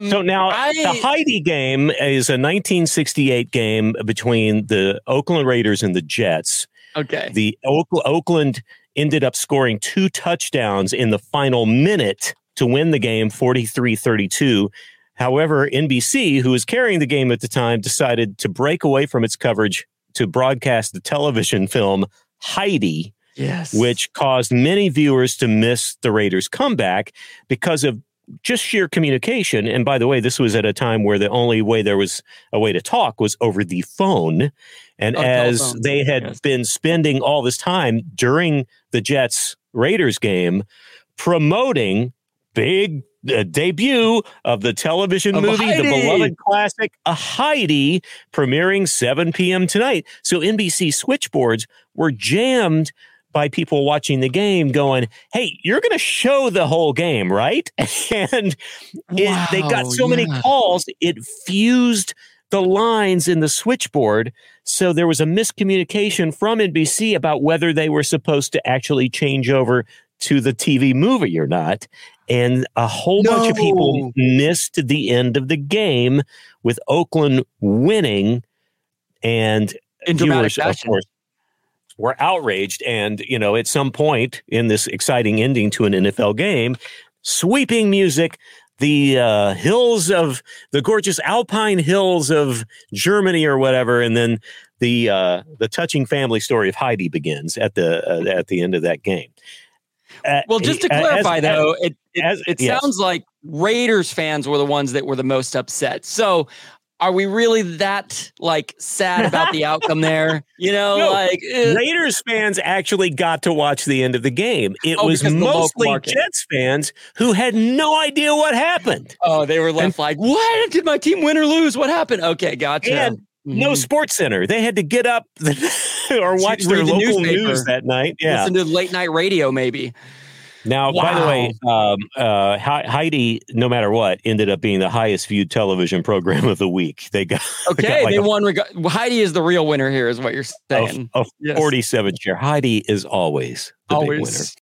So mm, now I- the Heidi game is a 1968 game between the Oakland Raiders and the Jets. Okay. The Oak- Oakland ended up scoring two touchdowns in the final minute to win the game 43-32. However, NBC, who was carrying the game at the time, decided to break away from its coverage to broadcast the television film Heidi, yes. which caused many viewers to miss the Raiders' comeback because of just sheer communication. And by the way, this was at a time where the only way there was a way to talk was over the phone. And Oh, as telephone. they had Yes. been spending all this time during the Jets Raiders game promoting big uh, debut of the television Of movie, the beloved classic, A Heidi, premiering 7 p.m. tonight. So NBC switchboards were jammed by people watching the game going, Hey, you're going to show the whole game, right? and it, they got Wow, so many calls, it fused the lines in the switchboard. So there was a miscommunication from NBC about whether they were supposed to actually change over to the TV movie or not. And a whole bunch of people missed the end of the game with Oakland winning. And In dramatic viewers, of course, were outraged. And, you know, at some point in this exciting ending to an NFL game, sweeping music, the uh, hills of the gorgeous alpine hills of Germany or whatever, and then the uh, the touching family story of Heidi begins at the uh, at the end of that game. Uh, Well, just to clarify, as- though, it it, as- it yes. sounds like Raiders fans were the ones that were the most upset. So, are we really that like sad about the outcome there? You know, No, like eh, Raiders fans actually got to watch the end of the game. It Oh, was because of the local mostly. Jets fans who had no idea what happened. oh, they were left like, what did my team win or lose? What happened? Okay, gotcha. And no Mhm. SportsCenter. They had to get up or watch their the local newspaper. news that night. Yeah. listen to late night radio, maybe. Now, by the way, um, uh, Hei- Heidi, no matter what, ended up being the highest viewed television program of the week. They got, they got Okay, like they a, won. Reg- Heidi is the real winner here, is what you're saying. a Yes. 47 share. Heidi is always the big winner. Always